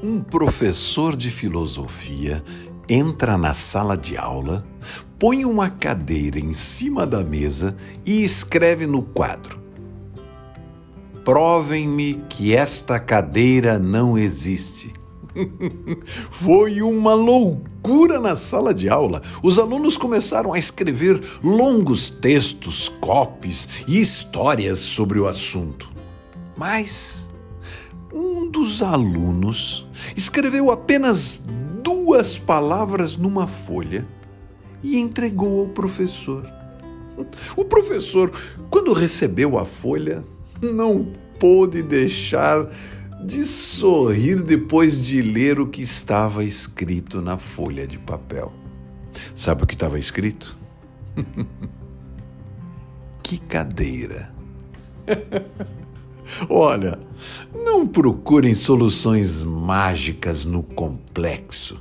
Um professor de filosofia entra na sala de aula, põe uma cadeira em cima da mesa e escreve no quadro: Provem-me que esta cadeira não existe. Foi uma loucura na sala de aula. Os alunos começaram a escrever longos textos, copies e histórias sobre o assunto. Mas um dos alunos escreveu apenas duas palavras numa folha e entregou ao professor. O professor, quando recebeu a folha, não pôde deixar de sorrir depois de ler o que estava escrito na folha de papel. Sabe o que estava escrito? que cadeira! Olha, não procurem soluções mágicas no complexo.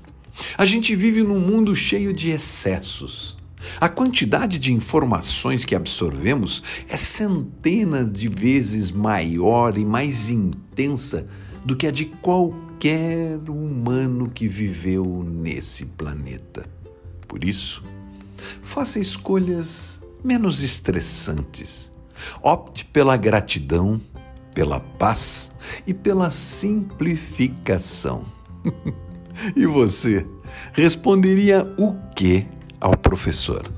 A gente vive num mundo cheio de excessos. A quantidade de informações que absorvemos é centenas de vezes maior e mais intensa do que a de qualquer humano que viveu nesse planeta. Por isso, faça escolhas menos estressantes. Opte pela gratidão, pela paz e pela simplificação. e você responderia o que ao professor?